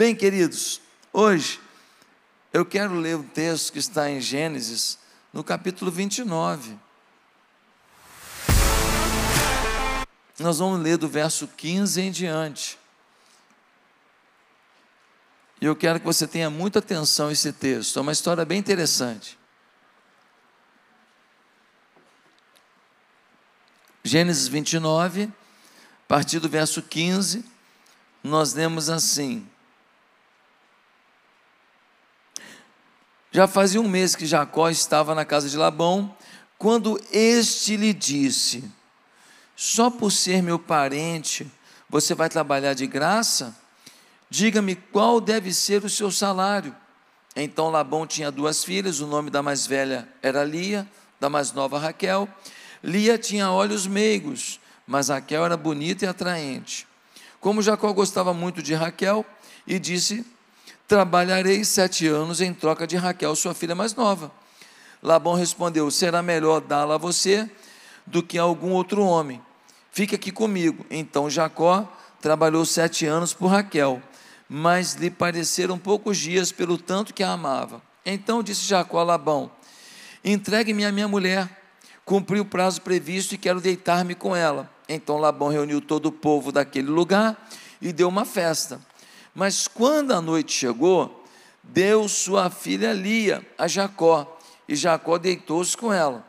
Bem, queridos, hoje eu quero ler o texto que está em Gênesis, no capítulo 29. Nós vamos ler do verso 15 em diante. E eu quero que você tenha muita atenção a esse texto, é uma história bem interessante. Gênesis 29, a partir do verso 15, nós lemos assim: Já fazia um mês que Jacó estava na casa de Labão, quando este lhe disse: Só por ser meu parente, você vai trabalhar de graça? Diga-me qual deve ser o seu salário. Então Labão tinha duas filhas, o nome da mais velha era Lia, da mais nova Raquel. Lia tinha olhos meigos, mas Raquel era bonita e atraente. Como Jacó gostava muito de Raquel, e disse: Trabalharei sete anos em troca de Raquel, sua filha mais nova. Labão respondeu: Será melhor dá-la a você do que a algum outro homem. Fique aqui comigo. Então Jacó trabalhou sete anos por Raquel mas lhe pareceram poucos dias pelo tanto que a amava. Então disse Jacó a Labão: Entregue-me a minha mulher. Cumpri o prazo previsto e quero deitar-me com ela. Então Labão reuniu todo o povo daquele lugar e deu uma festa. Mas quando a noite chegou, deu sua filha Lia a Jacó, e Jacó deitou-se com ela.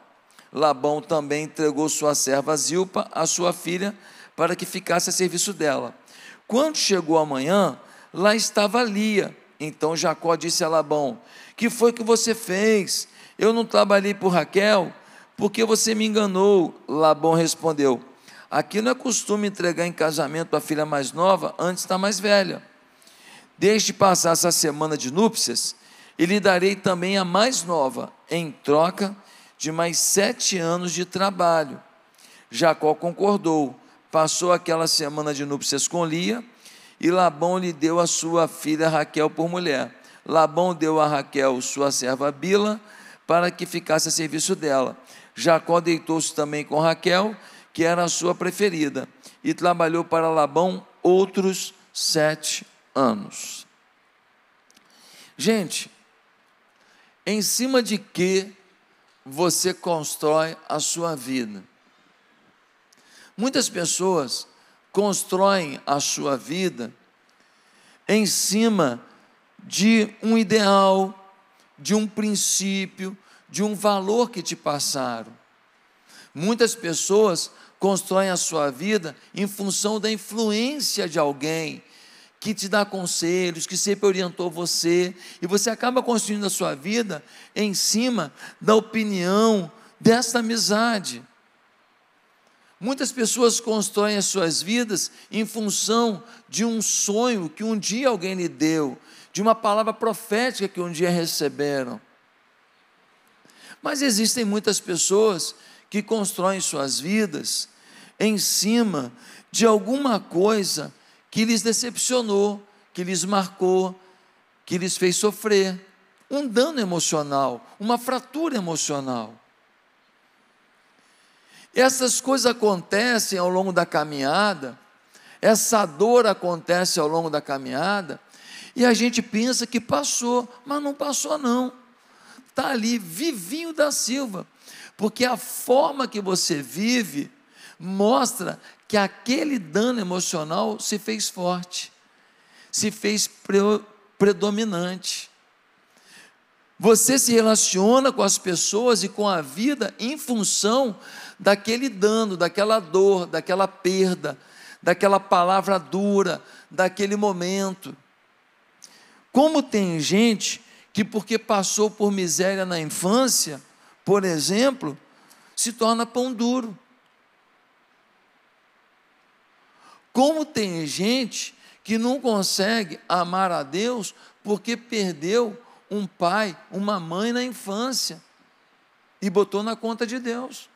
Labão também entregou sua serva Zilpa, a sua filha, para que ficasse a serviço dela. Quando chegou a manhã, lá estava Lia. Então Jacó disse a Labão: Que foi que você fez? Eu não trabalhei por Raquel, porque você me enganou. Labão respondeu: Aqui não é costume entregar em casamento a filha mais nova antes da mais velha. Deixe passar essa semana de núpcias e lhe darei também a mais nova, em troca de mais sete anos de trabalho. Jacó concordou, passou aquela semana de núpcias com Lia e Labão lhe deu a sua filha Raquel por mulher. Labão deu a Raquel sua serva Bila para que ficasse a serviço dela. Jacó deitou-se também com Raquel, que era a sua preferida, e trabalhou para Labão outros sete anos. Gente, em cima de que você constrói a sua vida? Muitas pessoas constroem a sua vida em cima de um ideal, de um princípio, de um valor que te passaram. Muitas pessoas constroem a sua vida em função da influência de alguém que te dá conselhos, que sempre orientou você, e você acaba construindo a sua vida em cima da opinião dessa amizade. Muitas pessoas constroem as suas vidas em função de um sonho que um dia alguém lhe deu, de uma palavra profética que um dia receberam. Mas existem muitas pessoas que constroem suas vidas em cima de alguma coisa que lhes decepcionou, que lhes marcou, que lhes fez sofrer, um dano emocional, uma fratura emocional. Essas coisas acontecem ao longo da caminhada, essa dor acontece ao longo da caminhada, e a gente pensa que passou, mas não passou, não. Está ali, vivinho da Silva, porque a forma que você vive mostra que aquele dano emocional se fez forte, se fez pre predominante. Você se relaciona com as pessoas e com a vida em função daquele dano, daquela dor, daquela perda, daquela palavra dura, daquele momento. Como tem gente que, porque passou por miséria na infância, por exemplo, se torna pão duro. Como tem gente que não consegue amar a Deus porque perdeu um pai, uma mãe na infância e botou na conta de Deus.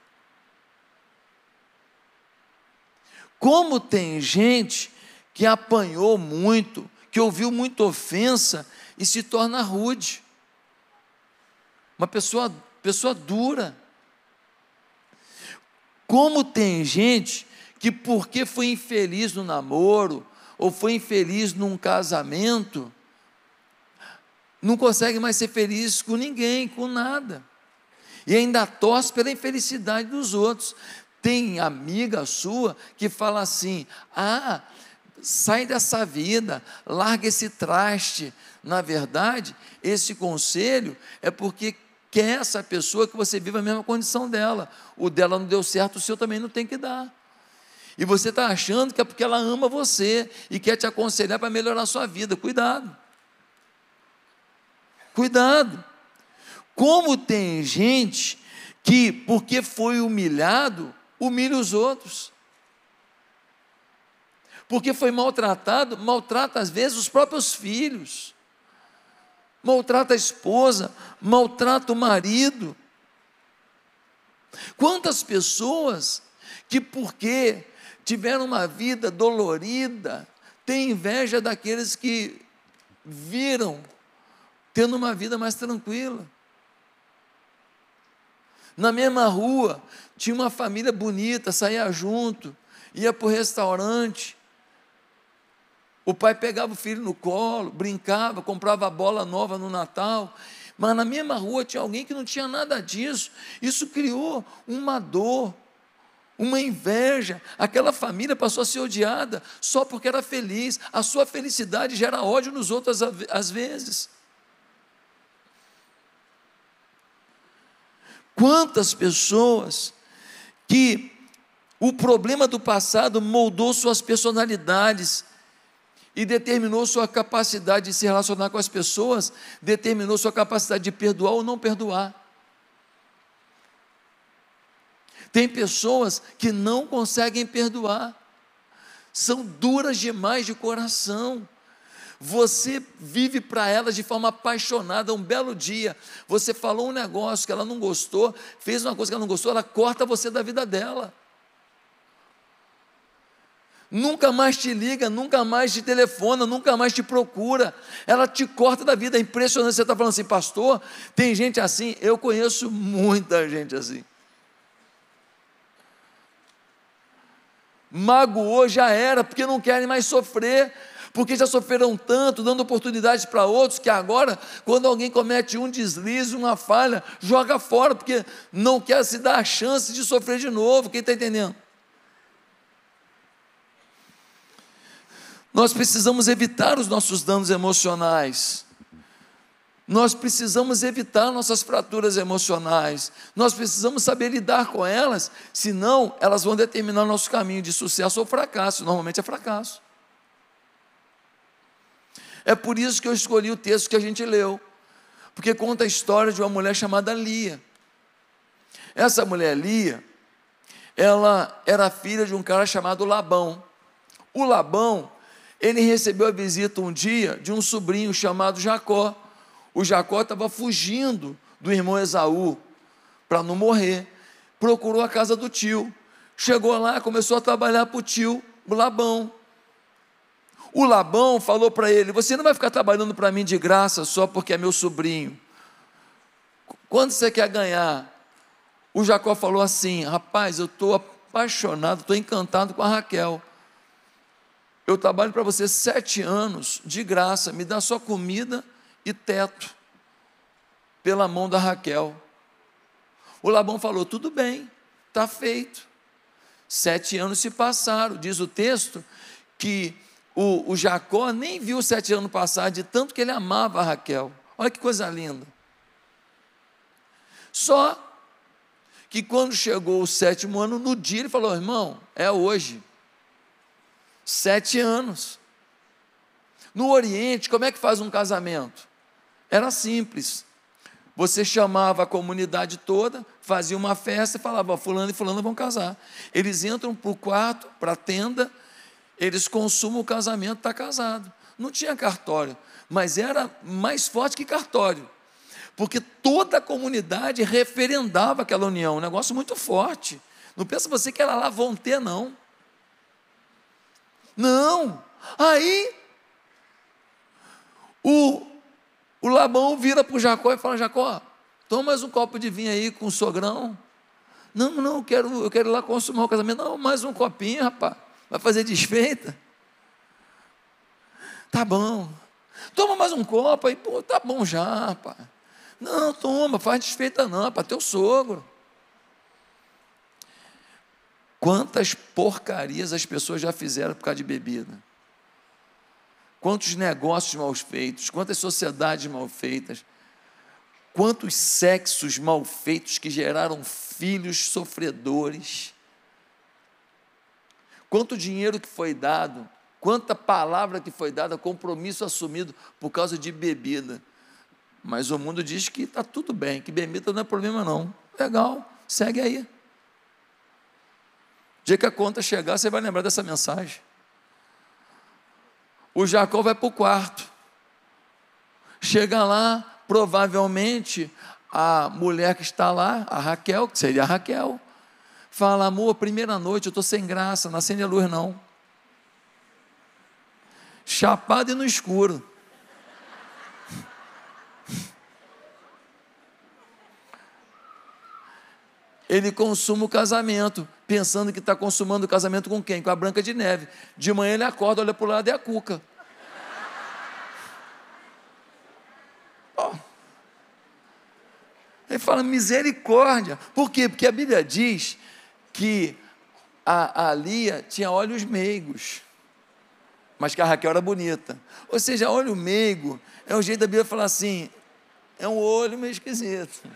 Como tem gente que apanhou muito, que ouviu muita ofensa e se torna rude. Uma pessoa, pessoa dura. Como tem gente que, porque foi infeliz no namoro, ou foi infeliz num casamento, não consegue mais ser feliz com ninguém, com nada. E ainda torce pela infelicidade dos outros. Tem amiga sua que fala assim: ah, sai dessa vida, larga esse traste. Na verdade, esse conselho é porque quer essa pessoa que você viva a mesma condição dela. O dela não deu certo, o seu também não tem que dar. E você está achando que é porque ela ama você e quer te aconselhar para melhorar a sua vida. Cuidado. Cuidado. Como tem gente que, porque foi humilhado, humilha os outros. Porque foi maltratado, maltrata às vezes os próprios filhos, maltrata a esposa, maltrata o marido. Quantas pessoas que, porque tiveram uma vida dolorida, têm inveja daqueles que viram tendo uma vida mais tranquila. Na mesma rua, tinha uma família bonita, saía junto, ia para o restaurante. O pai pegava o filho no colo, brincava, comprava bola nova no Natal. Mas na mesma rua tinha alguém que não tinha nada disso. Isso criou uma dor, uma inveja. Aquela família passou a ser odiada só porque era feliz. A sua felicidade gera ódio nos outros às vezes. Quantas pessoas que o problema do passado moldou suas personalidades e determinou sua capacidade de se relacionar com as pessoas, determinou sua capacidade de perdoar ou não perdoar. Tem pessoas que não conseguem perdoar, são duras demais de coração. Você vive para elas de forma apaixonada. Um belo dia, você falou um negócio que ela não gostou, fez uma coisa que ela não gostou, ela corta você da vida dela. Nunca mais te liga, nunca mais te telefona, nunca mais te procura. Ela te corta da vida. É impressionante. Você está falando assim, pastor, tem gente assim. Eu conheço muita gente assim. Magoou, já era, porque não querem mais sofrer porque já sofreram tanto, dando oportunidades para outros, que agora, quando alguém comete um deslize, uma falha, joga fora, porque não quer se dar a chance de sofrer de novo. Quem está entendendo? Nós precisamos evitar os nossos danos emocionais. Nós precisamos evitar nossas fraturas emocionais. Nós precisamos saber lidar com elas, senão elas vão determinar nosso caminho de sucesso ou fracasso. Normalmente é fracasso. É por isso que eu escolhi o texto que a gente leu, porque conta a história de uma mulher chamada Lia. Essa mulher Lia, ela era filha de um cara chamado Labão. O Labão, ele recebeu a visita um dia de um sobrinho chamado Jacó. O Jacó estava fugindo do irmão Esaú para não morrer. Procurou a casa do tio. Chegou lá, começou a trabalhar para o tio Labão. O Labão falou para ele: Você não vai ficar trabalhando para mim de graça só porque é meu sobrinho. Quando você quer ganhar? O Jacó falou assim: Rapaz, eu estou apaixonado, estou encantado com a Raquel. Eu trabalho para você sete anos de graça, me dá só comida e teto, pela mão da Raquel. O Labão falou: Tudo bem, está feito. Sete anos se passaram, diz o texto que o, o Jacó nem viu sete anos passar, de tanto que ele amava a Raquel. Olha que coisa linda. Só que quando chegou o sétimo ano, no dia ele falou: irmão, é hoje. Sete anos. No Oriente, como é que faz um casamento? Era simples. Você chamava a comunidade toda, fazia uma festa e falava: Fulano e Fulano vão casar. Eles entram para o quarto, para a tenda, eles consumam o casamento, está casado. Não tinha cartório, mas era mais forte que cartório, porque toda a comunidade referendava aquela união, um negócio muito forte. Não pensa você que era lá vão ter, não. Não. Aí o, o Labão vira para Jacó e fala: Jacó, toma mais um copo de vinho aí com o sogrão. Não, não, eu quero, eu quero ir lá consumar o casamento. Não, mais um copinho, rapaz vai fazer desfeita? Tá bom. Toma mais um copo aí, pô, tá bom já, pai. Não, toma, faz desfeita não, para teu sogro. Quantas porcarias as pessoas já fizeram por causa de bebida? Quantos negócios mal feitos, quantas sociedades mal feitas, quantos sexos mal feitos que geraram filhos sofredores. Quanto dinheiro que foi dado, quanta palavra que foi dada, compromisso assumido por causa de bebida. Mas o mundo diz que está tudo bem, que bebida não é problema não. Legal, segue aí dia que a conta chegar, você vai lembrar dessa mensagem. O Jacó vai para o quarto. Chega lá, provavelmente a mulher que está lá, a Raquel, que seria a Raquel, fala: amor, primeira noite, eu estou sem graça, não acende a luz não. Chapado e no escuro. ele consuma o casamento, pensando que está consumando o casamento com quem? Com a Branca de Neve. De manhã ele acorda, olha para o lado e é a Cuca. Oh. Ele fala misericórdia. Por quê? Porque a Bíblia diz que a, a Lia tinha olhos meigos, mas que a Raquel era bonita. Ou seja, olho meigo é o jeito da Bíblia falar assim: é um olho meio esquisito.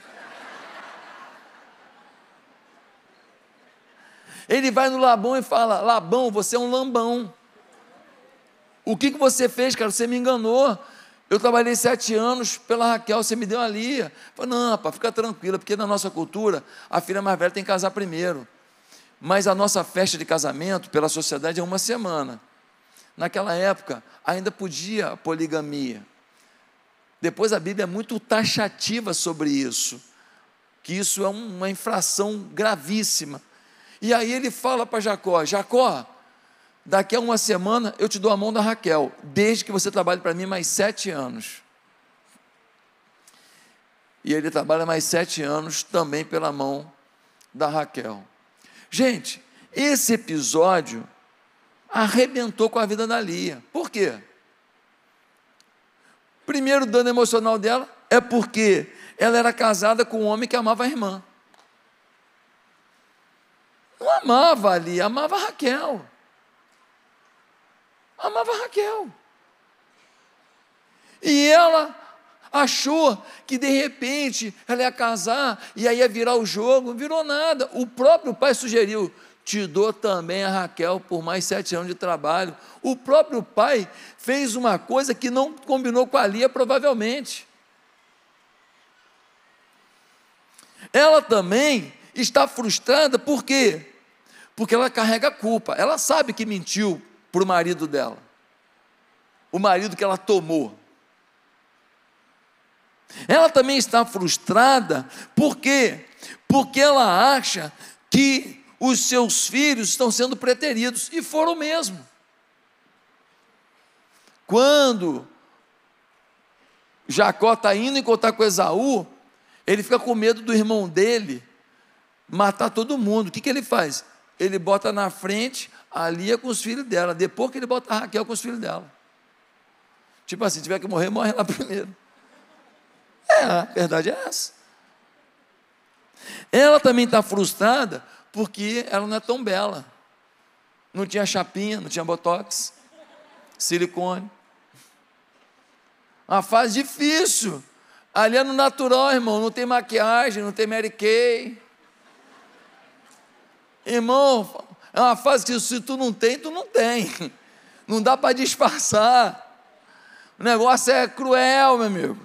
Ele vai no Labão e fala: Labão, você é um lambão. O que, que você fez, cara? Você me enganou. Eu trabalhei sete anos pela Raquel, você me deu a Lia. Falei, não, rapaz, fica tranquila, porque na nossa cultura, a filha mais velha tem que casar primeiro. Mas a nossa festa de casamento, pela sociedade, é uma semana. Naquela época, ainda podia a poligamia. Depois a Bíblia é muito taxativa sobre isso, que isso é uma infração gravíssima. E aí ele fala para Jacó: Jacó, daqui a uma semana eu te dou a mão da Raquel, desde que você trabalhe para mim mais sete anos. E ele trabalha mais sete anos também pela mão da Raquel. Gente, esse episódio arrebentou com a vida da Lia. Por quê? Primeiro dano emocional dela é porque ela era casada com um homem que amava a irmã. Não amava ali, amava Raquel. Amava Raquel. E ela achou que de repente ela ia casar e aí ia virar o jogo, virou nada. O próprio pai sugeriu: te dou também a Raquel por mais sete anos de trabalho. O próprio pai fez uma coisa que não combinou com a Lia, provavelmente. Ela também está frustrada, por quê? Porque ela carrega culpa. Ela sabe que mentiu para o marido dela. O marido que ela tomou. Ela também está frustrada, por quê? Porque ela acha que os seus filhos estão sendo preteridos, e foram mesmo. Quando Jacó está indo encontrar com Esaú, ele fica com medo do irmão dele matar todo mundo. O que, que ele faz? Ele bota na frente a Lia com os filhos dela, depois que ele bota a Raquel com os filhos dela. Tipo assim, tiver que morrer, morre lá primeiro. É, a verdade é essa. Ela também está frustrada porque ela não é tão bela. Não tinha chapinha, não tinha botox, silicone. Uma fase difícil. Ali é no natural, irmão. Não tem maquiagem, não tem Mary Kay. Irmão, é uma fase que se tu não tem, tu não tem. Não dá para disfarçar. O negócio é cruel, meu amigo.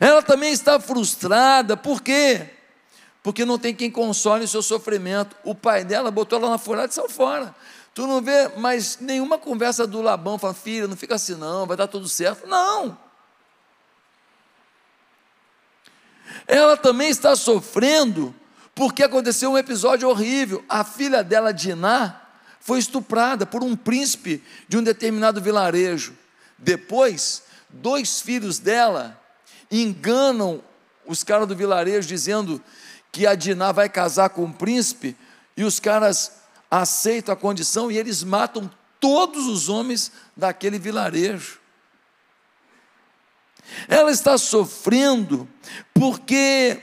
Ela também está frustrada, por quê? Porque não tem quem console o seu sofrimento. O pai dela botou ela na furada e saiu fora. Tu não vê mais nenhuma conversa do Labão, falando, filha, não fica assim não, vai dar tudo certo. Não. Ela também está sofrendo porque aconteceu um episódio horrível. A filha dela, Diná, foi estuprada por um príncipe de um determinado vilarejo. Depois, dois filhos dela enganam os caras do vilarejo dizendo que a Diná vai casar com um príncipe e os caras aceitam a condição e eles matam todos os homens daquele vilarejo. Ela está sofrendo porque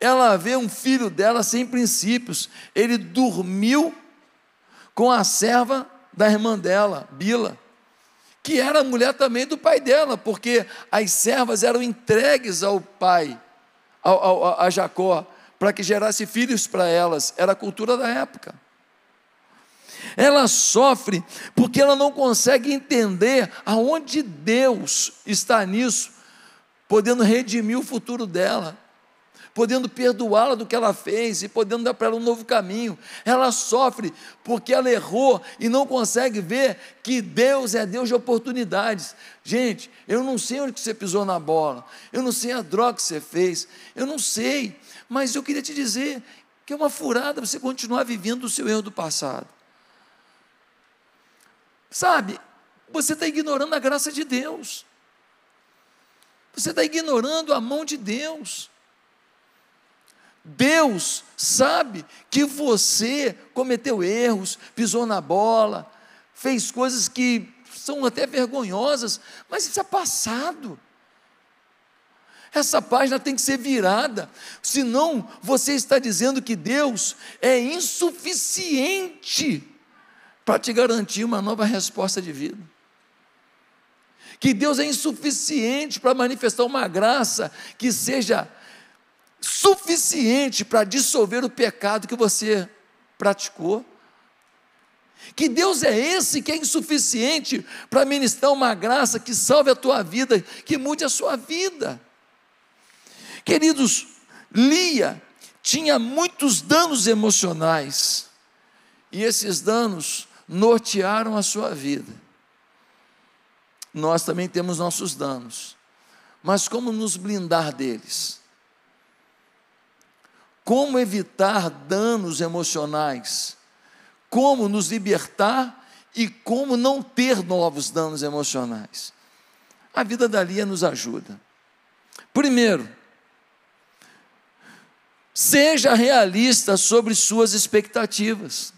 ela vê um filho dela sem princípios. Ele dormiu com a serva da irmã dela, Bila, que era mulher também do pai dela, porque as servas eram entregues ao pai, ao, ao, a Jacó, para que gerasse filhos para elas. Era a cultura da época. Ela sofre porque ela não consegue entender aonde Deus está nisso, podendo redimir o futuro dela, podendo perdoá-la do que ela fez e podendo dar para ela um novo caminho. Ela sofre porque ela errou e não consegue ver que Deus é Deus de oportunidades. Gente, eu não sei onde você pisou na bola, eu não sei a droga que você fez, eu não sei, mas eu queria te dizer que é uma furada você continuar vivendo o seu erro do passado. Sabe, você está ignorando a graça de Deus. Você está ignorando a mão de Deus. Deus sabe que você cometeu erros, pisou na bola, fez coisas que são até vergonhosas, mas isso é passado. Essa página tem que ser virada, senão você está dizendo que Deus é insuficiente para te garantir uma nova resposta de vida. Que Deus é insuficiente para manifestar uma graça que seja suficiente para dissolver o pecado que você praticou. Que Deus é esse que é insuficiente para ministrar uma graça que salve a tua vida, que mude a sua vida. Queridos, Lia tinha muitos danos emocionais, e esses danos nortearam a sua vida. Nós também temos nossos danos, mas como nos blindar deles? Como evitar danos emocionais? Como nos libertar e como não ter novos danos emocionais? A vida da Lia nos ajuda. Primeiro, seja realista sobre suas expectativas.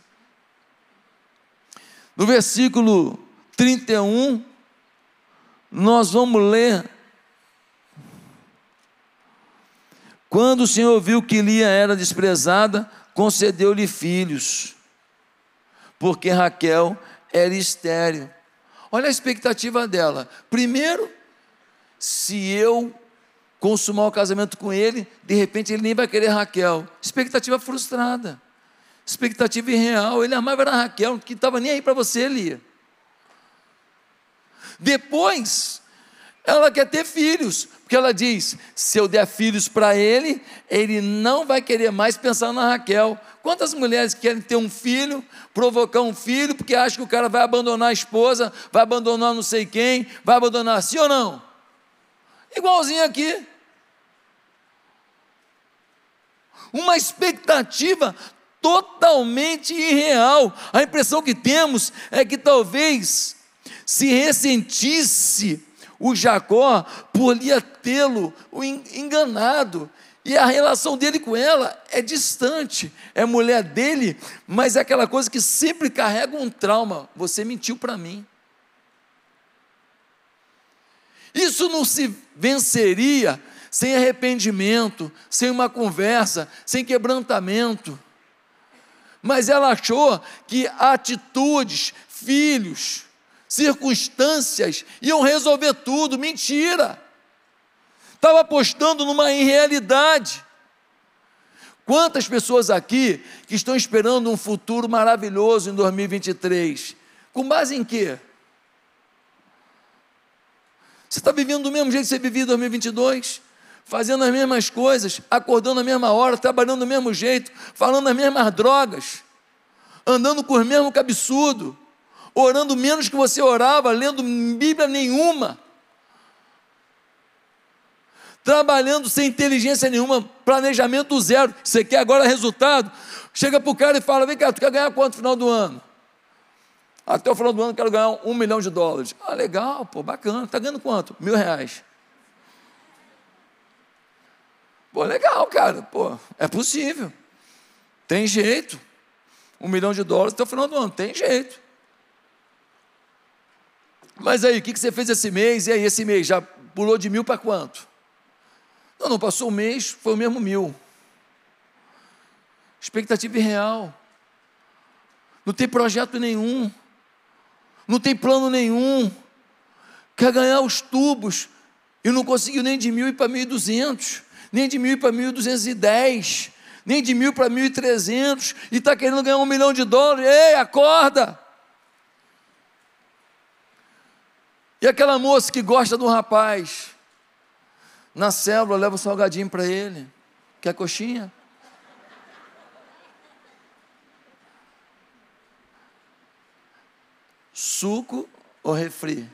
No versículo 31, nós vamos ler. Quando o Senhor viu que Lia era desprezada, concedeu-lhe filhos, porque Raquel era estéril. Olha a expectativa dela. Primeiro, se eu consumar o casamento com ele, de repente ele nem vai querer Raquel. Expectativa frustrada expectativa irreal. Ele amava a Raquel, que estava nem aí para você, Lia. Depois, ela quer ter filhos, porque ela diz: se eu der filhos para ele, ele não vai querer mais pensar na Raquel. Quantas mulheres querem ter um filho, provocar um filho, porque acham que o cara vai abandonar a esposa, vai abandonar não sei quem, vai abandonar, sim ou não? Igualzinho aqui. Uma expectativa totalmente irreal. A impressão que temos é que talvez se ressentisse o Jacó por Lia tê-lo enganado. E a relação dele com ela é distante, é mulher dele, mas é aquela coisa que sempre carrega um trauma. Você mentiu para mim. Isso não se venceria sem arrependimento, sem uma conversa, sem quebrantamento mas ela achou que atitudes, filhos, circunstâncias iam resolver tudo. Mentira! Estava apostando numa irrealidade. Quantas pessoas aqui que estão esperando um futuro maravilhoso em 2023? Com base em quê? Você está vivendo do mesmo jeito que você vivia em 2022? fazendo as mesmas coisas, acordando na mesma hora, trabalhando do mesmo jeito, falando as mesmas drogas, andando com o mesmo cabeçudo, orando menos que você orava, lendo Bíblia nenhuma, trabalhando sem inteligência nenhuma, planejamento zero. Você quer agora resultado? Chega para o cara e fala: vem cá, tu quer ganhar quanto no final do ano? Até o final do ano eu quero ganhar um milhão de dólares. Ah, legal, pô, bacana. Está ganhando quanto? Mil reais. Pô, legal, cara. Pô, é possível. Tem jeito. Um milhão de dólares até o final do ano. Tem jeito. Mas aí, o que você fez esse mês? E aí, esse mês já pulou de mil para quanto? Não, não passou um mês, foi o mesmo mil. Expectativa irreal. Não tem projeto nenhum. Não tem plano nenhum. Quer ganhar os tubos e não conseguiu nem de mil e para mil e duzentos, nem de mil para mil duzentos e dez, nem de mil para mil e trezentos, e está querendo ganhar um milhão de dólares. Ei, acorda! E aquela moça que gosta do rapaz, na célula leva o salgadinho para ele. Quer coxinha? Suco ou refri?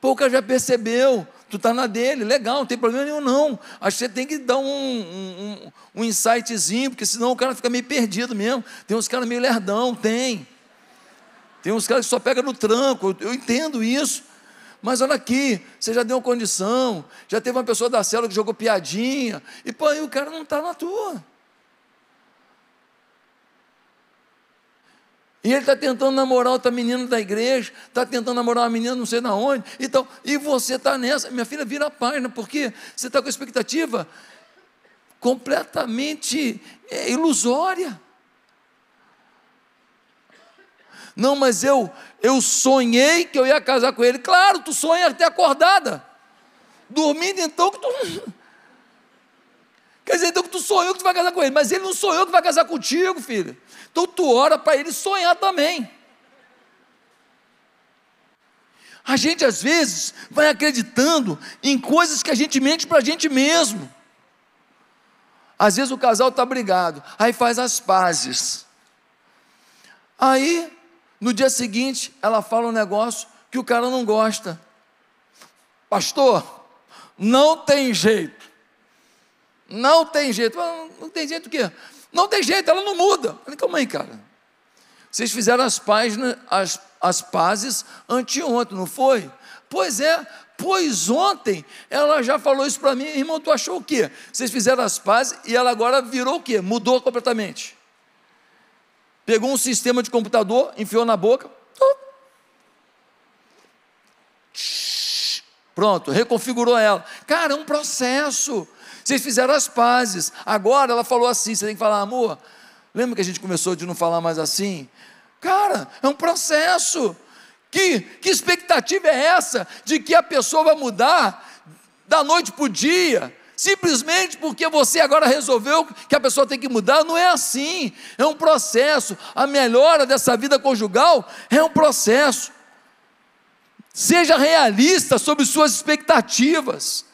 Pô, o cara já percebeu, tu está na dele, legal, não tem problema nenhum não. Acho que você tem que dar um, um, um insightzinho, porque senão o cara fica meio perdido mesmo. Tem uns caras meio lerdão, tem. Tem uns caras que só pega no tranco, eu entendo isso. Mas olha aqui, você já deu uma condição, já teve uma pessoa da célula que jogou piadinha, e pô, aí o cara não está na tua. E ele está tentando namorar outra menina da igreja, está tentando namorar uma menina não sei na onde, então, e você está nessa, minha filha vira a página, porque você está com a expectativa completamente é, ilusória. Não, mas eu eu sonhei que eu ia casar com ele. Claro, tu sonha até acordada. Dormindo então que tu Quer dizer, então que tu sonhou que tu vai casar com ele, mas ele não sonhou que vai casar contigo, filho. Então tu ora para ele sonhar também. A gente às vezes vai acreditando em coisas que a gente mente para a gente mesmo. Às vezes o casal está brigado, aí faz as pazes. Aí, no dia seguinte, ela fala um negócio que o cara não gosta. Pastor, não tem jeito. Não tem jeito. Não, tem jeito o quê? Não tem jeito, ela não muda. falei, calma aí, cara. Vocês fizeram as páginas, as, as pazes anteontem, não foi? Pois é, pois ontem ela já falou isso para mim, irmão, tu achou o quê? Vocês fizeram as pazes e ela agora virou o quê? Mudou completamente. Pegou um sistema de computador, enfiou na boca. Pronto, reconfigurou ela. Cara, é um processo. Vocês fizeram as pazes. Agora ela falou assim: você tem que falar, amor. Lembra que a gente começou de não falar mais assim? Cara, é um processo. Que, que expectativa é essa de que a pessoa vai mudar da noite para o dia? Simplesmente porque você agora resolveu que a pessoa tem que mudar, não é assim. É um processo. A melhora dessa vida conjugal é um processo. Seja realista sobre suas expectativas.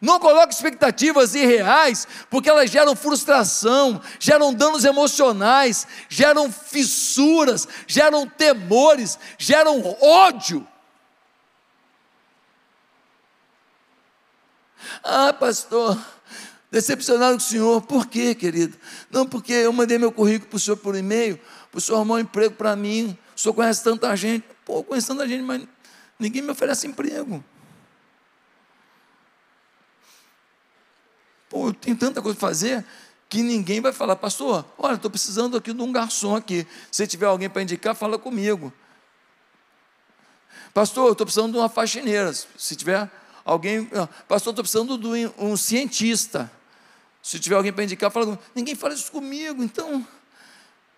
Não coloque expectativas irreais, porque elas geram frustração, geram danos emocionais, geram fissuras, geram temores, geram ódio. Ah, pastor, decepcionado com o senhor. Por quê, querido? Não, porque eu mandei meu currículo para o senhor por e-mail, para o senhor arrumar um emprego para mim. O senhor conhece tanta gente. Pô, conheço tanta gente, mas ninguém me oferece emprego. Pô, eu tenho tanta coisa para fazer que ninguém vai falar, pastor, olha, estou precisando aqui de um garçom aqui. Se tiver alguém para indicar, fala comigo. Pastor, estou precisando de uma faxineira. Se tiver alguém, ah, pastor, estou precisando de um cientista. Se tiver alguém para indicar, fala. Ninguém fala isso comigo, então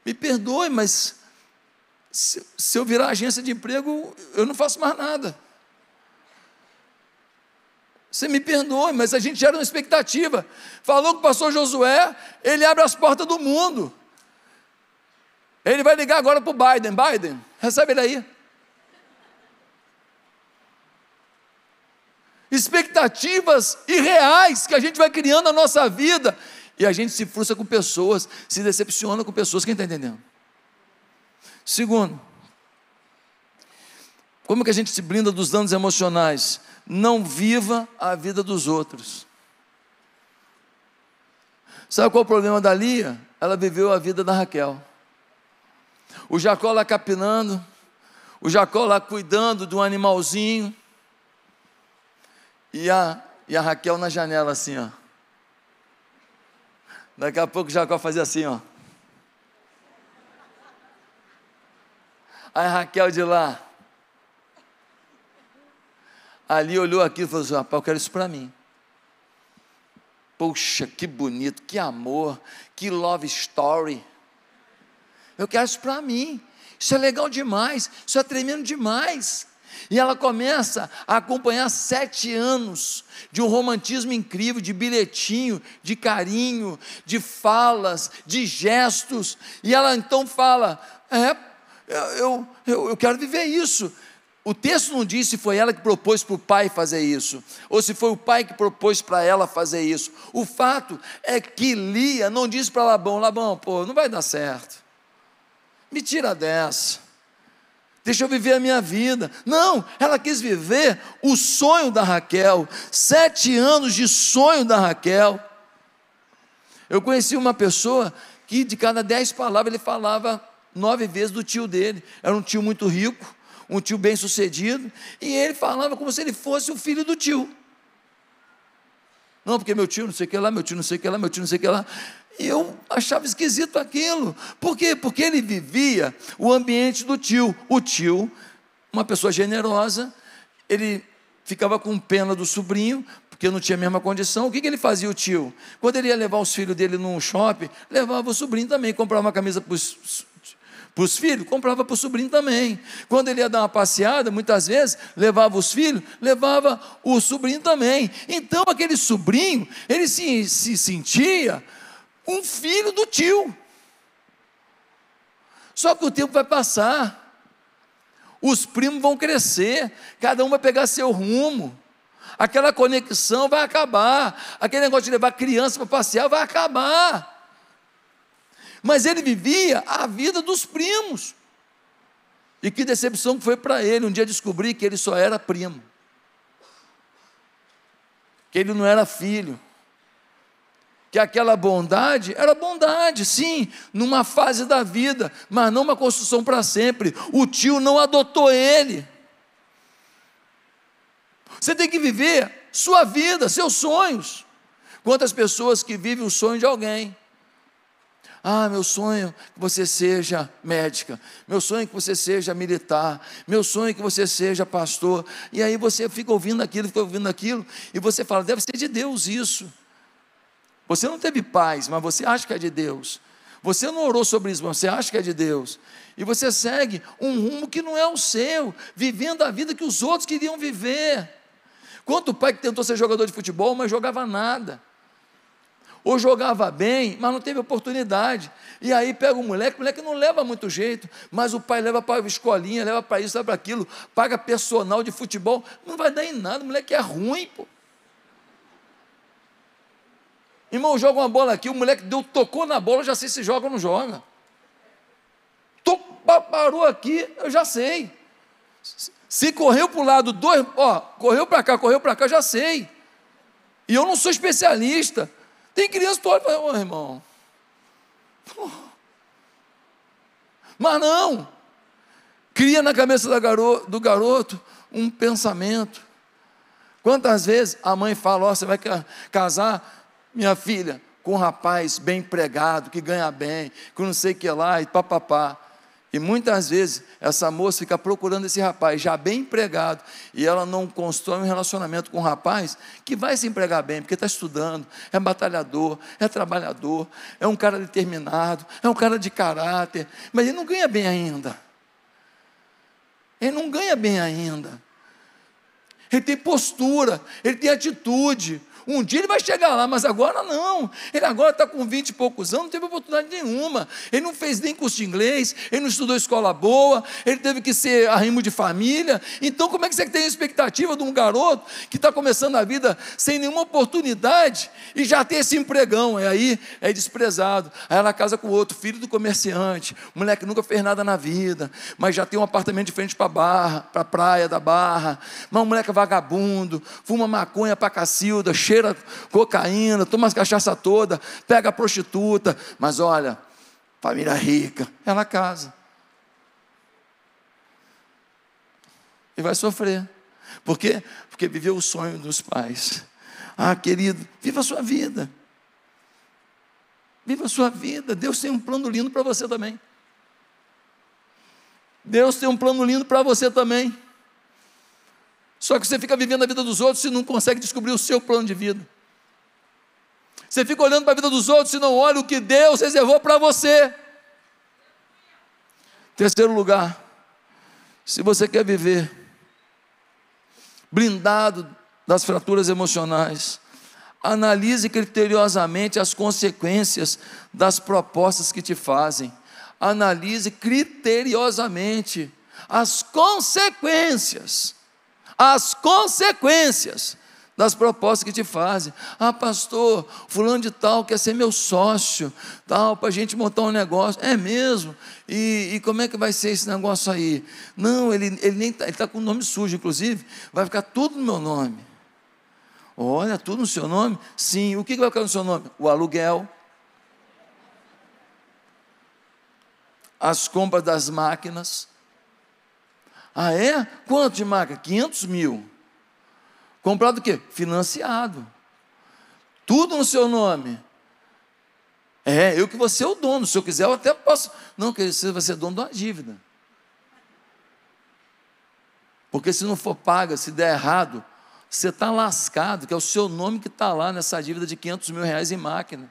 me perdoe, mas se, se eu virar agência de emprego, eu não faço mais nada. Você me perdoe, mas a gente gera uma expectativa. Falou com o pastor Josué, ele abre as portas do mundo. Ele vai ligar agora para o Biden. Biden, recebe ele aí. Expectativas irreais que a gente vai criando na nossa vida. E a gente se frustra com pessoas, se decepciona com pessoas. Quem está entendendo? Segundo, como que a gente se blinda dos danos emocionais? não viva a vida dos outros. Sabe qual é o problema da Lia? Ela viveu a vida da Raquel. O Jacó lá capinando, o Jacó lá cuidando de um animalzinho, e a, e a Raquel na janela assim, ó. Daqui a pouco Jacó fazia assim, ó. Aí a Raquel de lá, ali olhou aquilo e falou assim: rapaz, eu quero isso para mim. Poxa, que bonito, que amor, que love story. Eu quero isso para mim. Isso é legal demais, isso é tremendo demais. E ela começa a acompanhar sete anos de um romantismo incrível, de bilhetinho, de carinho, de falas, de gestos. E ela então fala: É, eu, eu, eu quero viver isso. O texto não diz se foi ela que propôs para o pai fazer isso, ou se foi o pai que propôs para ela fazer isso. O fato é que Lia não disse para Labão: Labão, pô, não vai dar certo. Me tira dessa deixa eu viver a minha vida. Não, ela quis viver o sonho da Raquel, sete anos de sonho da Raquel. Eu conheci uma pessoa que de cada dez palavras ele falava nove vezes do tio dele. Era um tio muito rico, um tio bem sucedido, e ele falava como se ele fosse o filho do tio. Não, porque meu tio não sei o que lá, meu tio não sei o que lá, meu tio não sei o que lá. E eu achava esquisito aquilo. Por quê? Porque ele vivia o ambiente do tio. O tio, uma pessoa generosa, ele ficava com pena do sobrinho, porque não tinha a mesma condição. O que, que ele fazia, o tio? Quando ele ia levar os filhos dele num shopping, levava o sobrinho também, comprava uma camisa para os filhos, comprava para o sobrinho também. Quando ele ia dar uma passeada, muitas vezes, levava os filhos, levava o sobrinho também. Então, aquele sobrinho, ele se, se sentia um filho do tio. Só que o tempo vai passar, os primos vão crescer, cada um vai pegar seu rumo, aquela conexão vai acabar, aquele negócio de levar criança para passear vai acabar. Mas ele vivia a vida dos primos. E que decepção que foi para ele. Um dia descobrir que ele só era primo, que ele não era filho que aquela bondade era bondade, sim, numa fase da vida, mas não uma construção para sempre. O tio não adotou ele. Você tem que viver sua vida, seus sonhos. Quantas pessoas que vivem o sonho de alguém? Ah, meu sonho é que você seja médica, meu sonho é que você seja militar, meu sonho é que você seja pastor. E aí você fica ouvindo aquilo, fica ouvindo aquilo, e você fala, deve ser de Deus isso. Você não teve paz, mas você acha que é de Deus. Você não orou sobre isso, mas você acha que é de Deus. E você segue um rumo que não é o seu, vivendo a vida que os outros queriam viver. Quanto pai que tentou ser jogador de futebol, mas jogava nada. Ou jogava bem, mas não teve oportunidade. E aí pega o moleque, o moleque não leva muito jeito, mas o pai leva para a escolinha, leva para isso, leva para aquilo, paga personal de futebol, não vai dar em nada, o moleque é ruim, pô. Irmão, joga uma bola aqui, o moleque deu, tocou na bola, eu já sei se joga ou não joga. parou aqui, eu já sei. Se correu para o lado, dois, ó, correu para cá, correu para cá, já sei. E eu não sou especialista. Tem criança que olha e fala, oh, irmão. Mas não. Cria na cabeça do garoto um pensamento. Quantas vezes a mãe fala, ó, oh, você vai casar, minha filha, com um rapaz bem empregado, que ganha bem, que não sei o que lá, e papapá. E muitas vezes essa moça fica procurando esse rapaz já bem empregado e ela não constrói um relacionamento com um rapaz que vai se empregar bem, porque está estudando, é batalhador, é trabalhador, é um cara determinado, é um cara de caráter, mas ele não ganha bem ainda. Ele não ganha bem ainda. Ele tem postura, ele tem atitude, um dia ele vai chegar lá, mas agora não. Ele agora está com 20 e poucos anos, não teve oportunidade nenhuma. Ele não fez nem curso de inglês, ele não estudou escola boa, ele teve que ser arrimo de família. Então, como é que você tem a expectativa de um garoto que está começando a vida sem nenhuma oportunidade e já tem esse empregão? E aí é desprezado. Aí ela casa com outro, filho do comerciante, moleque nunca fez nada na vida, mas já tem um apartamento de frente para a barra, para a praia da barra. Mas um moleque vagabundo, fuma maconha para cacilda, cheio cheira cocaína, toma as cachaça toda, pega a prostituta, mas olha, família rica, ela casa. E vai sofrer. Por quê? Porque viveu o sonho dos pais. Ah, querido, viva a sua vida. Viva a sua vida. Deus tem um plano lindo para você também. Deus tem um plano lindo para você também. Só que você fica vivendo a vida dos outros e não consegue descobrir o seu plano de vida. Você fica olhando para a vida dos outros e não olha o que Deus reservou para você. Terceiro lugar, se você quer viver blindado das fraturas emocionais, analise criteriosamente as consequências das propostas que te fazem. Analise criteriosamente as consequências. As consequências das propostas que te fazem. Ah, pastor, fulano de tal quer ser meu sócio, tal, para a gente montar um negócio. É mesmo? E, e, como é que vai ser esse negócio aí? Não, ele, ele nem está tá com o nome sujo, inclusive, vai ficar tudo no meu nome. Olha, tudo no seu nome? Sim. O que vai ficar no seu nome? O aluguel, as compras das máquinas. Ah, é? Quanto de máquina? 500 mil. Comprado o quê? Financiado. Tudo no seu nome. É, eu que vou ser o dono. Se eu quiser, eu até posso. Não, que você vai ser dono de uma dívida. Porque se não for paga, se der errado, você está lascado, que é o seu nome que está lá nessa dívida de 500 mil reais em máquina.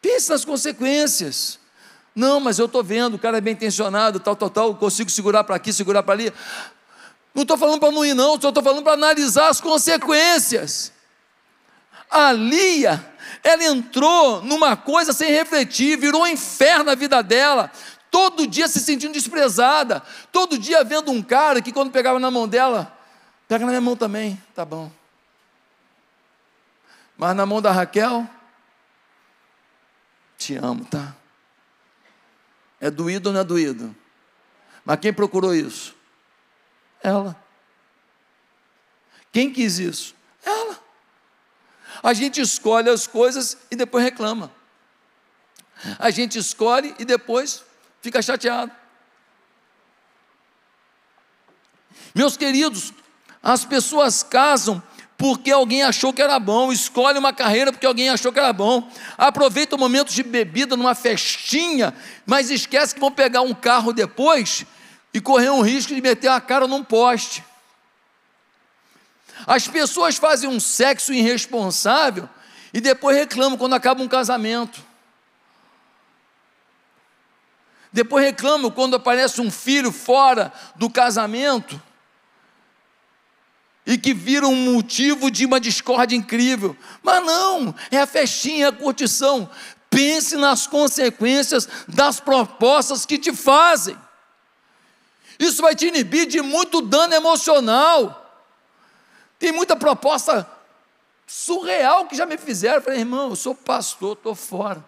Pense nas consequências. Não, mas eu estou vendo, o cara é bem intencionado, tal, tal, tal, consigo segurar para aqui, segurar para ali. Não estou falando para não ir, não, só estou falando para analisar as consequências. A Lia, ela entrou numa coisa sem refletir, virou um inferno na vida dela, todo dia se sentindo desprezada, todo dia vendo um cara que quando pegava na mão dela, pega na minha mão também, tá bom. Mas na mão da Raquel, te amo, tá? É doído ou não é doído? Mas quem procurou isso? Ela. Quem quis isso? Ela. A gente escolhe as coisas e depois reclama. A gente escolhe e depois fica chateado. Meus queridos, as pessoas casam porque alguém achou que era bom, escolhe uma carreira porque alguém achou que era bom, aproveita o momento de bebida numa festinha, mas esquece que vão pegar um carro depois e correr um risco de meter a cara num poste. As pessoas fazem um sexo irresponsável e depois reclamam quando acaba um casamento. Depois reclamam quando aparece um filho fora do casamento e que vira um motivo de uma discórdia incrível. Mas não, é a festinha, é a curtição. Pense nas consequências das propostas que te fazem. Isso vai te inibir de muito dano emocional. Tem muita proposta surreal que já me fizeram. Falei, irmão, eu sou pastor, estou fora.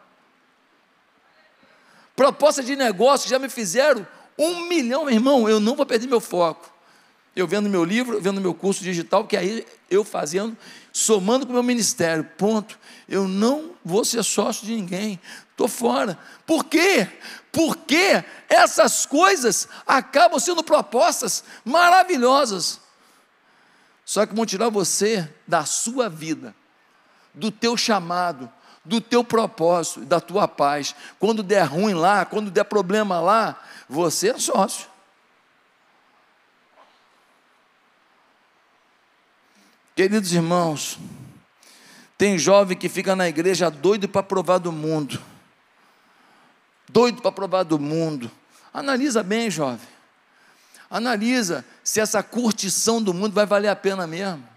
Proposta de negócio que já me fizeram um milhão, irmão, eu não vou perder meu foco. Eu vendo meu livro, vendo meu curso digital, que aí eu fazendo, somando com o meu ministério, ponto. Eu não vou ser sócio de ninguém, estou fora. Por quê? Porque essas coisas acabam sendo propostas maravilhosas, só que vão tirar você da sua vida, do teu chamado, do teu propósito, da tua paz. Quando der ruim lá, quando der problema lá, você é sócio. Queridos irmãos, tem jovem que fica na igreja doido para provar do mundo. Doido para provar do mundo. Analisa bem, jovem. Analisa se essa curtição do mundo vai valer a pena mesmo.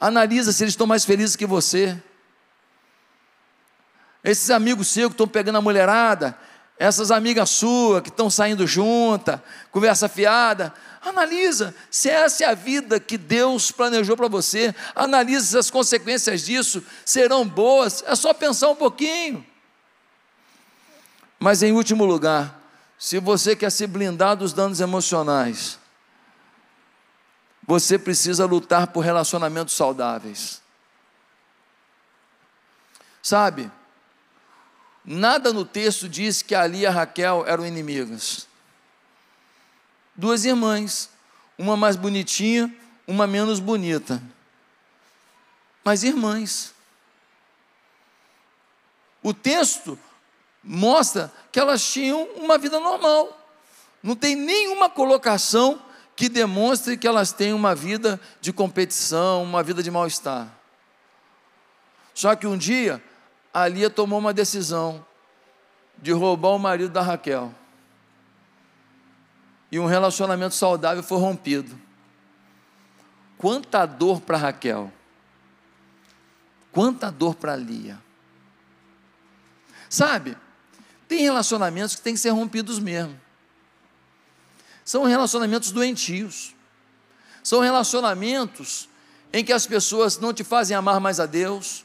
Analisa se eles estão mais felizes que você. Esses amigos seus que estão pegando a mulherada, essas amigas suas que estão saindo junta, conversa fiada, analisa se essa é a vida que Deus planejou para você. Analisa se as consequências disso serão boas. É só pensar um pouquinho. Mas em último lugar, se você quer se blindar dos danos emocionais, você precisa lutar por relacionamentos saudáveis. Sabe, nada no texto diz que Ali e a Raquel eram inimigas. Duas irmãs, uma mais bonitinha, uma menos bonita, mas irmãs. O texto mostra que elas tinham uma vida normal. Não tem nenhuma colocação que demonstre que elas têm uma vida de competição, uma vida de mal-estar. Só que um dia, a Lia tomou uma decisão de roubar o marido da Raquel. E um relacionamento saudável foi rompido. Quanta dor para Raquel. Quanta dor para Lia. Sabe, tem relacionamentos que têm que ser rompidos mesmo. São relacionamentos doentios. São relacionamentos em que as pessoas não te fazem amar mais a Deus.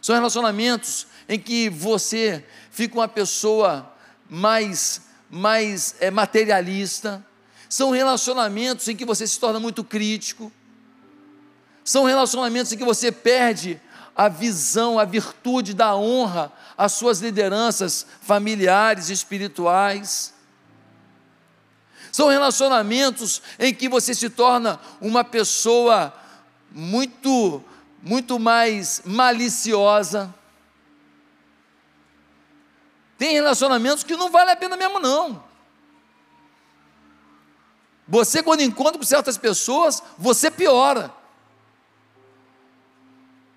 São relacionamentos em que você fica uma pessoa mais, mais é, materialista. São relacionamentos em que você se torna muito crítico. São relacionamentos em que você perde a visão, a virtude da honra às suas lideranças familiares e espirituais. São relacionamentos em que você se torna uma pessoa muito, muito mais maliciosa. Tem relacionamentos que não vale a pena mesmo, não. Você, quando encontra com certas pessoas, você piora.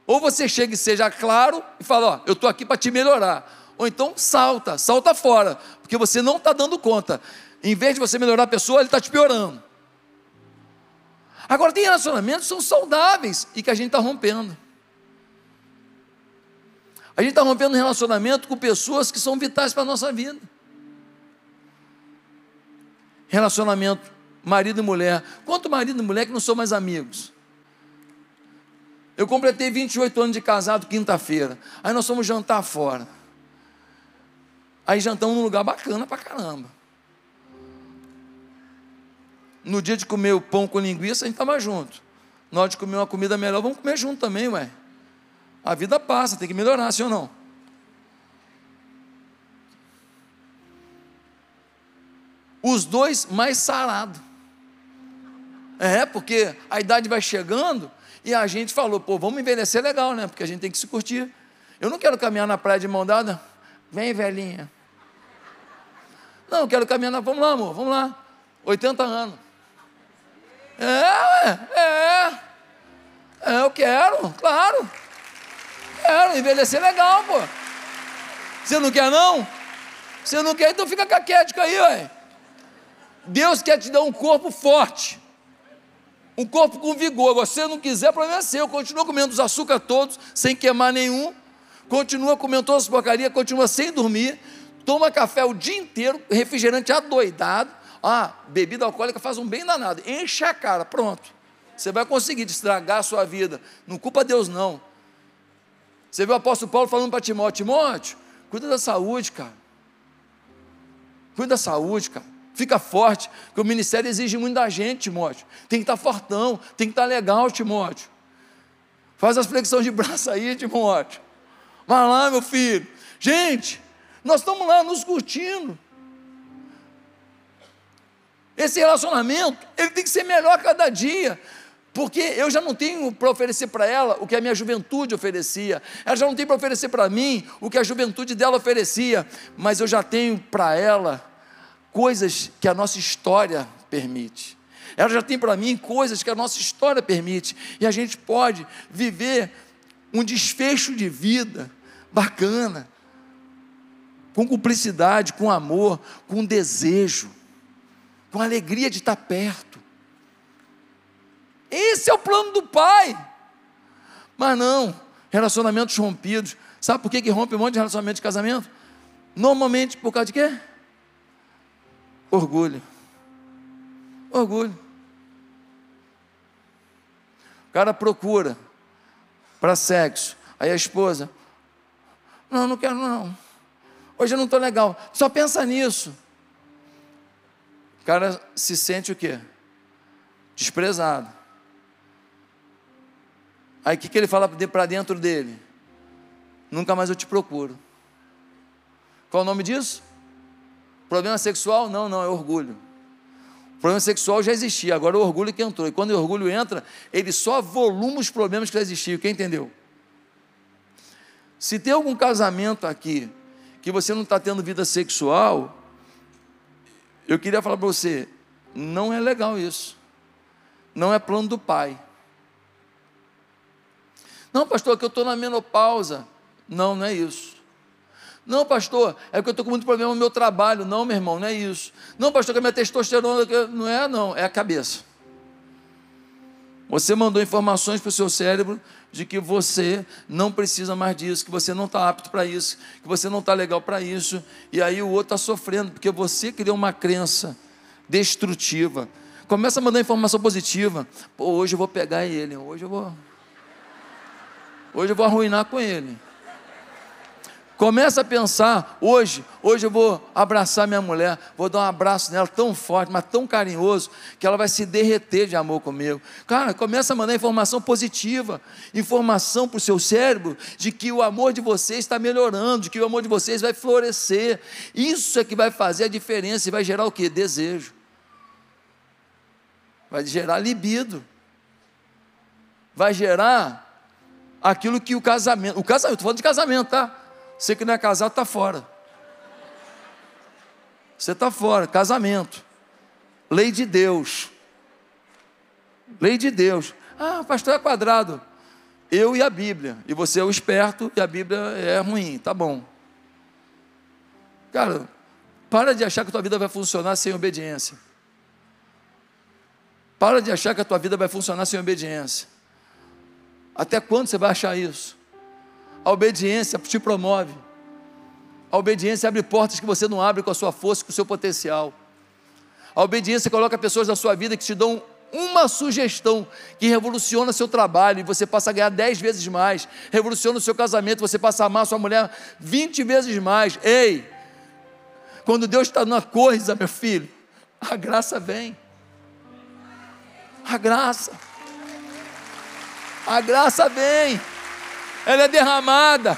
Ou você chega e seja claro e fala: Ó, eu estou aqui para te melhorar. Ou então salta, salta fora, porque você não está dando conta. Em vez de você melhorar a pessoa, ele está te piorando. Agora, tem relacionamentos que são saudáveis e que a gente está rompendo. A gente está rompendo relacionamento com pessoas que são vitais para a nossa vida. Relacionamento marido e mulher. Quanto marido e mulher que não são mais amigos? Eu completei 28 anos de casado quinta-feira. Aí nós fomos jantar fora. Aí jantamos num lugar bacana pra caramba. No dia de comer o pão com linguiça, a gente estava junto. Na hora de comer uma comida melhor, vamos comer junto também, ué. A vida passa, tem que melhorar, sim ou não? Os dois mais sarados. É, porque a idade vai chegando e a gente falou, pô, vamos envelhecer legal, né? Porque a gente tem que se curtir. Eu não quero caminhar na praia de mão dada. Vem, velhinha. Não, eu quero caminhar na. Vamos lá, amor, vamos lá. 80 anos. É, é. É, eu quero, claro. Quero, envelhecer legal, pô. Você não quer, não? Você não quer, então fica caquético aí, ué. Deus quer te dar um corpo forte um corpo com vigor. Você não quiser, problema é seu. Continua comendo os açúcar todos, sem queimar nenhum. Continua comendo todas as porcarias, continua sem dormir. Toma café o dia inteiro, refrigerante adoidado. Ah, bebida alcoólica faz um bem danado. Enche a cara, pronto. Você vai conseguir estragar a sua vida. Não culpa Deus, não. Você viu o apóstolo Paulo falando para Timóteo: Timóteo, cuida da saúde, cara. Cuida da saúde, cara. Fica forte, porque o ministério exige muito da gente, Timóteo. Tem que estar fortão, tem que estar legal, Timóteo. Faz as flexões de braço aí, Timóteo. Vai lá, meu filho. Gente, nós estamos lá nos curtindo. Esse relacionamento, ele tem que ser melhor cada dia. Porque eu já não tenho para oferecer para ela o que a minha juventude oferecia. Ela já não tem para oferecer para mim o que a juventude dela oferecia. Mas eu já tenho para ela coisas que a nossa história permite. Ela já tem para mim coisas que a nossa história permite. E a gente pode viver um desfecho de vida bacana, com cumplicidade, com amor, com desejo, com alegria de estar perto. Esse é o plano do Pai. Mas não, relacionamentos rompidos. Sabe por que, que rompe um monte de relacionamento de casamento? Normalmente por causa de quê? Orgulho. Orgulho. O cara procura para sexo. Aí a esposa, não, não quero não. Hoje eu não estou legal. Só pensa nisso. O cara se sente o quê? Desprezado. Aí o que, que ele fala para dentro dele? Nunca mais eu te procuro. Qual o nome disso? Problema sexual? Não, não, é orgulho. O problema sexual já existia, agora é o orgulho que entrou. E quando o orgulho entra, ele só voluma os problemas que já existiam. Quem entendeu? Se tem algum casamento aqui que você não está tendo vida sexual, eu queria falar para você, Não é legal isso. Não é plano do pai. Não, pastor, que eu estou na menopausa. Não, não é isso. Não, pastor, é que eu estou com muito problema no meu trabalho. Não, meu irmão, não é isso. Não, pastor, que a minha testosterona. Não é, não, é a cabeça. Você mandou informações para o seu cérebro de que você não precisa mais disso, que você não está apto para isso, que você não está legal para isso, e aí o outro está sofrendo, porque você criou uma crença destrutiva. Começa a mandar informação positiva. Pô, hoje eu vou pegar ele, hoje eu vou. Hoje eu vou arruinar com ele. Começa a pensar, hoje, hoje eu vou abraçar minha mulher, vou dar um abraço nela tão forte, mas tão carinhoso, que ela vai se derreter de amor comigo. Cara, começa a mandar informação positiva, informação para o seu cérebro de que o amor de vocês está melhorando, de que o amor de vocês vai florescer. Isso é que vai fazer a diferença e vai gerar o que? Desejo. Vai gerar libido. Vai gerar aquilo que o casamento, o casamento, estou falando de casamento, tá? Você que não é casado está fora. Você está fora, casamento. Lei de Deus. Lei de Deus. Ah, pastor é quadrado. Eu e a Bíblia. E você é o esperto e a Bíblia é ruim. Tá bom. Cara, para de achar que a tua vida vai funcionar sem obediência. Para de achar que a tua vida vai funcionar sem obediência. Até quando você vai achar isso? A obediência te promove. A obediência abre portas que você não abre com a sua força, com o seu potencial. A obediência coloca pessoas na sua vida que te dão uma sugestão que revoluciona seu trabalho e você passa a ganhar dez vezes mais, revoluciona o seu casamento, você passa a amar sua mulher vinte vezes mais. Ei, quando Deus está numa coisa, meu filho, a graça vem. A graça. A graça vem ela é derramada.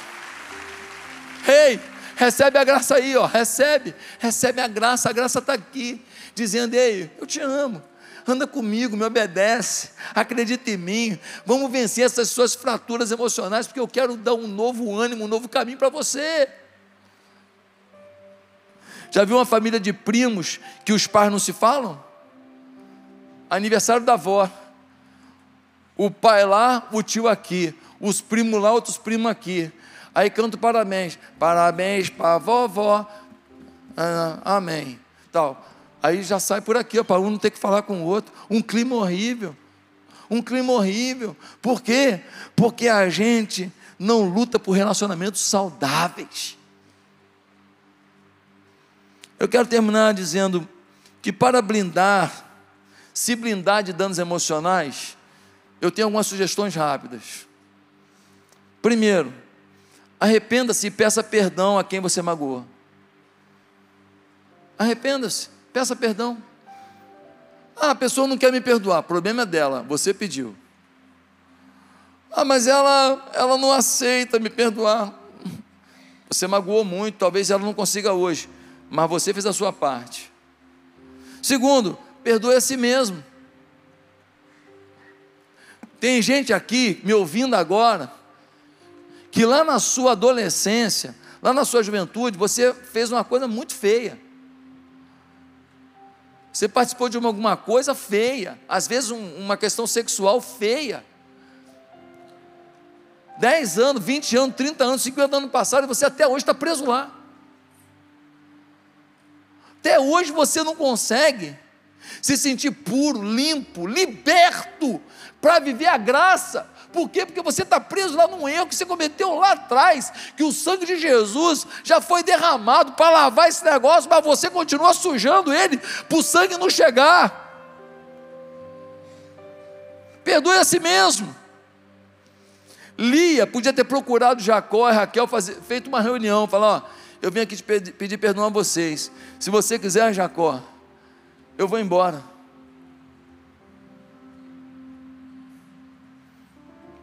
Ei, recebe a graça aí, ó, recebe, recebe a graça, a graça está aqui, dizendo: Ei, eu te amo, anda comigo, me obedece, acredita em mim, vamos vencer essas suas fraturas emocionais, porque eu quero dar um novo ânimo, um novo caminho para você. Já viu uma família de primos que os pais não se falam? Aniversário da avó. O pai lá, o tio aqui os primos lá, outros primos aqui. Aí canto parabéns, parabéns para vovó, ah, amém. Tal. Aí já sai por aqui, para um não ter que falar com o outro. Um clima horrível. Um clima horrível. Por quê? Porque a gente não luta por relacionamentos saudáveis. Eu quero terminar dizendo que para blindar, se blindar de danos emocionais, eu tenho algumas sugestões rápidas. Primeiro, arrependa-se e peça perdão a quem você magoou. Arrependa-se, peça perdão. Ah, a pessoa não quer me perdoar, o problema é dela, você pediu. Ah, mas ela, ela não aceita me perdoar. Você magoou muito, talvez ela não consiga hoje, mas você fez a sua parte. Segundo, perdoe a si mesmo. Tem gente aqui me ouvindo agora que lá na sua adolescência, lá na sua juventude, você fez uma coisa muito feia. Você participou de uma, alguma coisa feia, às vezes um, uma questão sexual feia. 10 anos, 20 anos, 30 anos, 50 anos passaram e você até hoje está preso lá. Até hoje você não consegue se sentir puro, limpo, liberto para viver a graça. Por quê? Porque você está preso lá num erro que você cometeu lá atrás, que o sangue de Jesus já foi derramado para lavar esse negócio, mas você continua sujando ele para o sangue não chegar. Perdoe a si mesmo. Lia podia ter procurado Jacó e Raquel, fazer, feito uma reunião, falar: ó, eu vim aqui te pedir, pedir perdão a vocês. Se você quiser, Jacó, eu vou embora.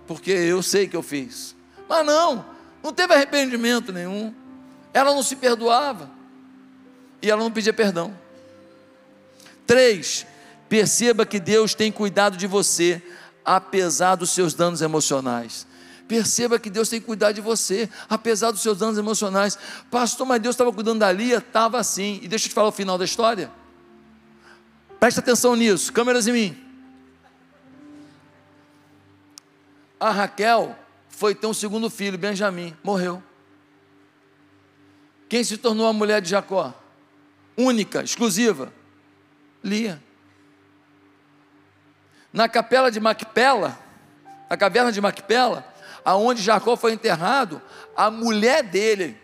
Porque eu sei que eu fiz. Mas não, não teve arrependimento nenhum. Ela não se perdoava e ela não pedia perdão. Três, perceba que Deus tem cuidado de você, apesar dos seus danos emocionais. Perceba que Deus tem cuidado de você, apesar dos seus danos emocionais. Pastor, mas Deus estava cuidando da Lia? Estava assim. E deixa eu te falar o final da história. Presta atenção nisso, câmeras em mim. A Raquel foi ter um segundo filho, Benjamim, morreu. Quem se tornou a mulher de Jacó? Única, exclusiva? Lia. Na capela de Macpela, na caverna de Macpela, aonde Jacó foi enterrado, a mulher dele,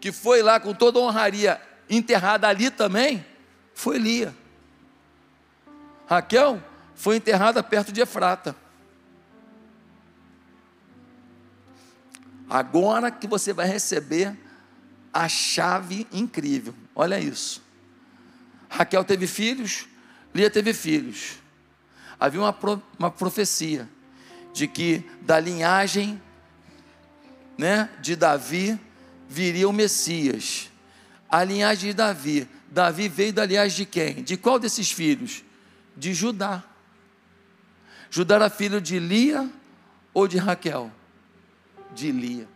que foi lá com toda honraria, enterrada ali também, foi Lia. Raquel foi enterrada perto de Efrata. Agora que você vai receber a chave incrível, olha isso. Raquel teve filhos, Lia teve filhos. Havia uma, uma profecia de que da linhagem né, de Davi viria o Messias. A linhagem de Davi. Davi veio da linhagem de quem? De qual desses filhos? De Judá. Judá era filho de Lia ou de Raquel? De Lia.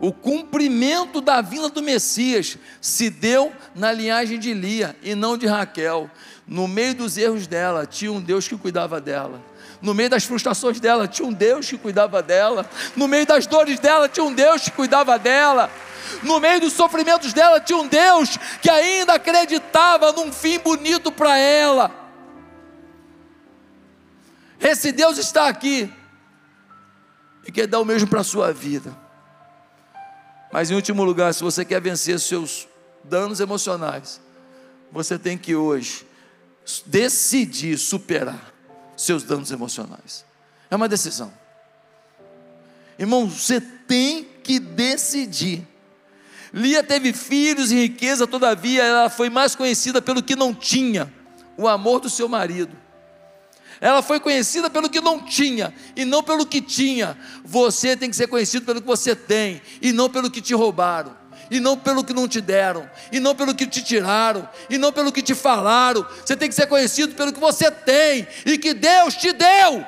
O cumprimento da vinda do Messias se deu na linhagem de Lia e não de Raquel. No meio dos erros dela, tinha um Deus que cuidava dela. No meio das frustrações dela, tinha um Deus que cuidava dela. No meio das dores dela, tinha um Deus que cuidava dela. No meio dos sofrimentos dela, tinha um Deus que ainda acreditava num fim bonito para ela. Esse Deus está aqui e quer dar o mesmo para a sua vida. Mas em último lugar, se você quer vencer seus danos emocionais, você tem que hoje decidir superar seus danos emocionais. É uma decisão. Irmão, você tem que decidir. Lia teve filhos e riqueza, todavia ela foi mais conhecida pelo que não tinha, o amor do seu marido. Ela foi conhecida pelo que não tinha e não pelo que tinha. Você tem que ser conhecido pelo que você tem e não pelo que te roubaram e não pelo que não te deram, e não pelo que te tiraram, e não pelo que te falaram. Você tem que ser conhecido pelo que você tem e que Deus te deu.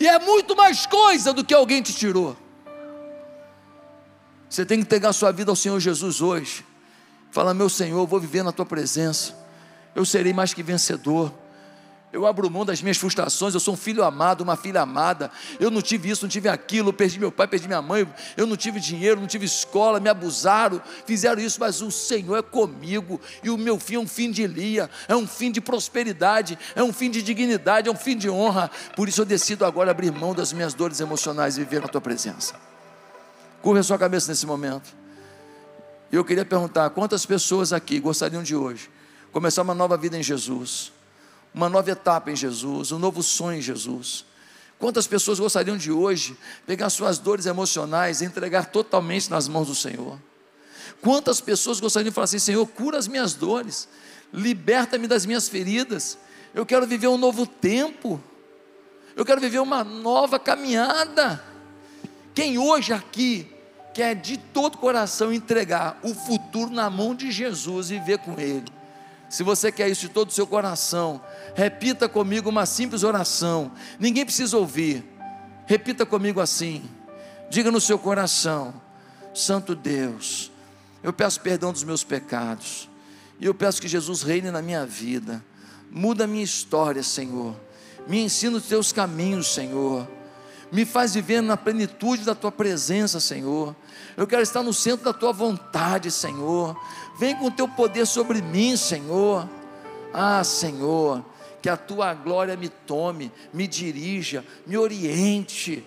E é muito mais coisa do que alguém te tirou. Você tem que entregar sua vida ao Senhor Jesus hoje. Fala, meu Senhor, eu vou viver na tua presença. Eu serei mais que vencedor eu abro mão das minhas frustrações, eu sou um filho amado, uma filha amada, eu não tive isso, não tive aquilo, perdi meu pai, perdi minha mãe, eu não tive dinheiro, não tive escola, me abusaram, fizeram isso, mas o Senhor é comigo, e o meu fim é um fim de Lia, é um fim de prosperidade, é um fim de dignidade, é um fim de honra, por isso eu decido agora abrir mão das minhas dores emocionais e viver na tua presença. Curva a sua cabeça nesse momento. Eu queria perguntar: quantas pessoas aqui gostariam de hoje começar uma nova vida em Jesus? uma nova etapa em Jesus, um novo sonho em Jesus. Quantas pessoas gostariam de hoje pegar suas dores emocionais e entregar totalmente nas mãos do Senhor? Quantas pessoas gostariam de falar assim: Senhor, cura as minhas dores, liberta-me das minhas feridas, eu quero viver um novo tempo, eu quero viver uma nova caminhada. Quem hoje aqui quer de todo coração entregar o futuro na mão de Jesus e viver com Ele? Se você quer isso de todo o seu coração, repita comigo uma simples oração. Ninguém precisa ouvir. Repita comigo assim. Diga no seu coração: Santo Deus, eu peço perdão dos meus pecados. E eu peço que Jesus reine na minha vida. Muda a minha história, Senhor. Me ensina os teus caminhos, Senhor. Me faz viver na plenitude da tua presença, Senhor. Eu quero estar no centro da tua vontade, Senhor. Vem com o teu poder sobre mim, Senhor. Ah, Senhor, que a tua glória me tome, me dirija, me oriente.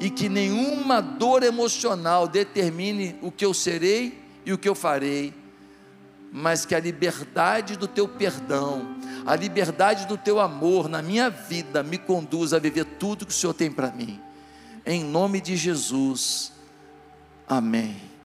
E que nenhuma dor emocional determine o que eu serei e o que eu farei, mas que a liberdade do teu perdão, a liberdade do teu amor na minha vida me conduza a viver tudo que o Senhor tem para mim. Em nome de Jesus. Amém.